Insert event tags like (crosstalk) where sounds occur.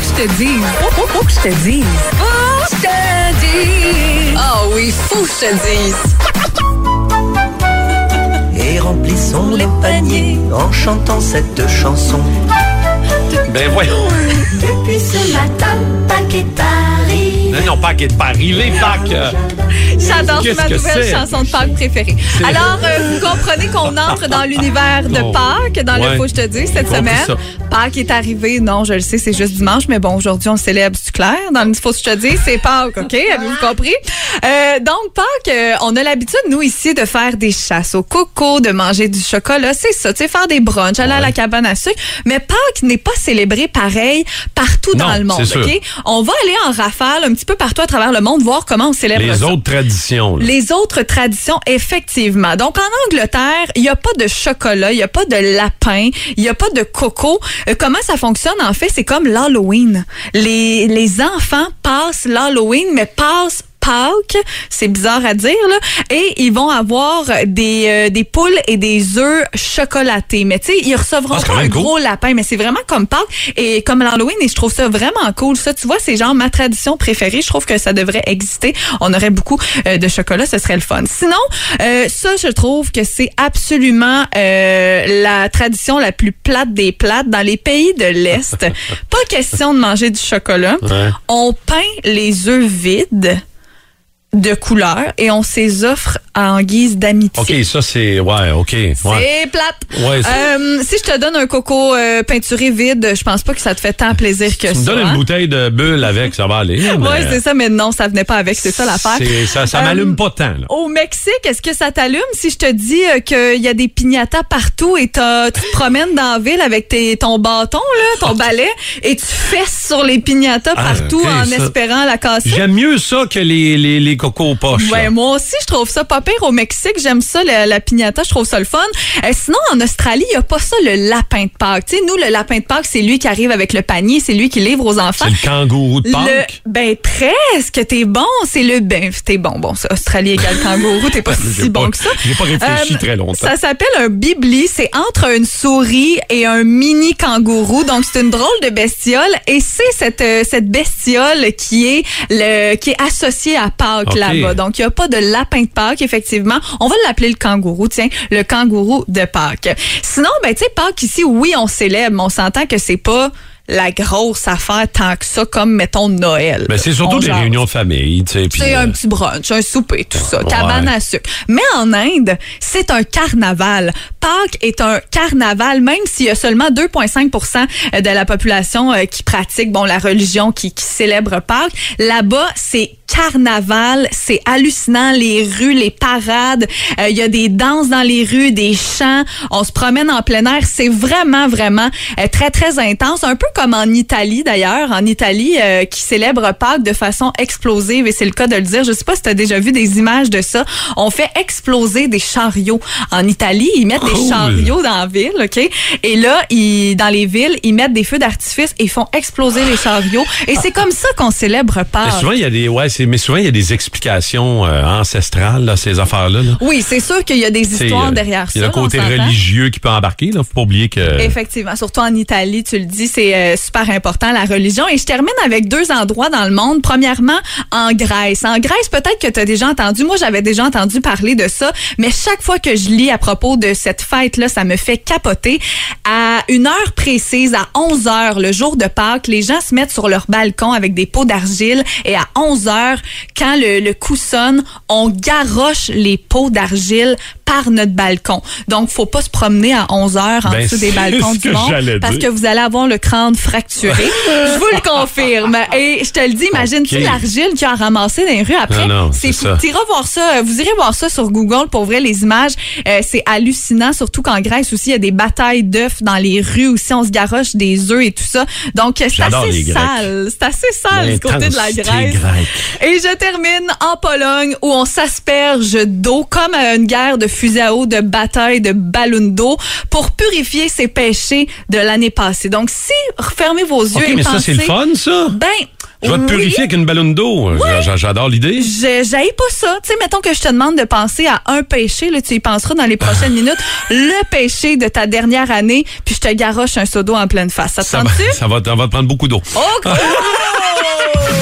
que je te dise. Faut, faut que je te dise. Faut que je te dise. Ah oui, faut que je te dise. Et remplissons les paniers en chantant cette chanson. Ben voyons. Depuis ce matin, arrivé. Non, non, Pâques est pas arrivé, Pâques. euh, J'adore, c'est ma nouvelle chanson de Pâques préférée. Alors, euh, vous comprenez qu'on entre dans l'univers de. Pâques, dans Ouais. le Faut que je te dise, cette semaine. Pâques est arrivé. Non, je le sais, c'est juste dimanche, mais bon, aujourd'hui, on célèbre, clair. Dans le Faut que je te dise, c'est Pâques, OK? Avez-vous compris? Euh, donc, Pâques, euh, on a l'habitude, nous, ici, de faire des chasses au coco, de manger du chocolat. C'est ça, tu sais, faire des brunchs, aller à la cabane à sucre. Mais Pâques n'est pas célébré pareil partout dans le monde. OK? On va aller en rafale un petit peu partout à travers le monde, voir comment on célèbre Les ça. autres traditions. là. Les autres traditions, effectivement. Donc, en Angleterre, il n'y a pas de chocolat, il n'y a pas de lapin, il n'y a pas de coco. Euh, comment ça fonctionne, en fait? C'est comme l'Halloween. Les, les enfants passent l'Halloween, mais passent Pâques, c'est bizarre à dire, là, et ils vont avoir des, euh, des poules et des œufs chocolatés. Mais tu sais, ils recevront Ah, pas un cool. gros lapin, mais c'est vraiment comme Pâques et comme l'Halloween, et je trouve ça vraiment cool. Ça, tu vois, c'est genre ma tradition préférée. Je trouve que ça devrait exister. On aurait beaucoup euh, de chocolat, ce serait le fun. Sinon, euh, ça, je trouve que c'est absolument euh, la tradition la plus plate des plates dans les pays de l'Est. (laughs) Pas question de manger du chocolat. Ouais. On peint les œufs vides de couleur et on s'les offre en guise d'amitié. OK, ça, c'est. Ouais, OK. Ouais. C'est plate. Ouais, Euh, si je te donne un coco euh, peinturé vide, je pense pas que ça te fait tant plaisir que Tu me ça. donnes une bouteille de bulle avec, ça va aller. (laughs) mais Ouais, c'est ça, mais non, ça venait pas avec, c'est ça l'affaire. Ça, ça Euh, m'allume pas tant, là. Au Mexique, est-ce que ça t'allume? Si je te dis qu'il y a des piñatas partout et tu te promènes dans la ville avec tes, ton bâton, là, ton balai, et tu fesses sur les piñatas Ah, partout en ça. espérant la casser? J'aime mieux ça que les, les, les cocos poches. là. Ouais, moi aussi, je trouve ça pas pire au Mexique. J'aime ça, la, la piñata. Je trouve ça le fun. Euh, sinon, en Australie, il n'y a pas ça, le lapin de Pâques. Tu sais, nous, le lapin de Pâques, c'est lui qui arrive avec le panier. C'est lui qui livre aux enfants. C'est le kangourou de Le, Pâques? ben, presque. T'es bon. C'est le, ben, t'es bon. Bon, ça, Australie égale (laughs) kangourou. T'es pas si pas- bon que ça. j'ai pas réfléchi Euh, très longtemps. Ça s'appelle un bibli. C'est entre une souris et un mini kangourou. Donc, c'est une drôle de bestiole. Et c'est cette, euh, cette bestiole qui est le, qui est associée à Pâques là-bas. Donc, il n'y a pas de lapin de Pâques, effectivement. On va l'appeler le kangourou, tiens, le kangourou de Pâques. Sinon, ben, tu sais, Pâques ici, oui, on célèbre, mais on s'entend que c'est pas la grosse affaire tant que ça, comme, mettons, Noël. Ben, c'est surtout On des réunions de famille, tu sais. C'est euh, un petit brunch, un souper, tout ça, Ouais. cabane à sucre. Mais en Inde, c'est un carnaval. Pâques est un carnaval, même s'il y a seulement 2,5% de la population euh, qui pratique bon la religion, qui, qui célèbre Pâques. Là-bas, c'est carnaval, c'est hallucinant, les rues, les parades, euh, il y a des danses dans les rues, des chants, on se promène en plein air, c'est vraiment, vraiment euh, très, très intense, un peu comme en Italie d'ailleurs, en Italie euh, qui célèbre Pâques de façon explosive, et c'est le cas de le dire, je sais pas si tu as déjà vu des images de ça, on fait exploser des chariots en Italie, ils mettent des chariots dans la ville, OK? Et là, ils, dans les villes, ils mettent des feux d'artifice et font exploser les chariots, et c'est comme ça qu'on célèbre mais Pâques. souvent, il y a des, ouais, c'est, mais souvent, il y a des explications euh, ancestrales, là, ces affaires-là. là. Oui, c'est sûr qu'il y a des histoires euh, derrière ça. Il y a le côté religieux qui peut embarquer, là. Faut pas oublier que. Effectivement, surtout en Italie, tu le dis, c'est euh, super important la religion. Et je termine avec deux endroits dans le monde. Premièrement, en Grèce. En Grèce, peut-être que tu as déjà entendu, moi j'avais déjà entendu parler de ça, mais chaque fois que je lis à propos de cette fête-là, ça me fait capoter. À une heure précise, à 11 heures, le jour de Pâques, les gens se mettent sur leur balcon avec des pots d'argile et à 11 heures, quand le, le coup sonne, on garoche les pots d'argile par notre balcon. Donc, faut pas se promener à 11 heures en Ben, dessous des balcons du monde parce dire. que vous allez avoir le crâne fracturé. je vous le confirme. Et je te le dis, imagine-tu l'argile qu'il a ramassé dans les rues après? Non, non, c'est. T'iras voir ça. euh, Vous irez voir ça sur Google pour vrai les images. Euh, c'est hallucinant, surtout qu'en Grèce aussi, il y a des batailles d'œufs dans les rues aussi. On se garoche des œufs et tout ça. Donc, c'est assez sale. C'est assez sale, ce côté de la Grèce. Et je termine en Pologne où on s'asperge d'eau comme à une guerre de fusée à eau, de bataille, de ballons d'eau pour purifier ses péchés de l'année passée. Donc, si refermez vos yeux OK, et mais ça, pensez, c'est le fun, ça? ben, Je vais te Oui. purifier avec une ballonne d'eau. J'a- J'adore l'idée. Je j'haïs pas ça. Tu sais, mettons que je te demande de penser à un péché, là, tu y penseras dans les prochaines (laughs) minutes. Le péché de ta dernière année, puis je te garoche un seau d'eau en pleine face. Ça te Ça va, ça, va, ça va te prendre beaucoup d'eau. Cool! (laughs)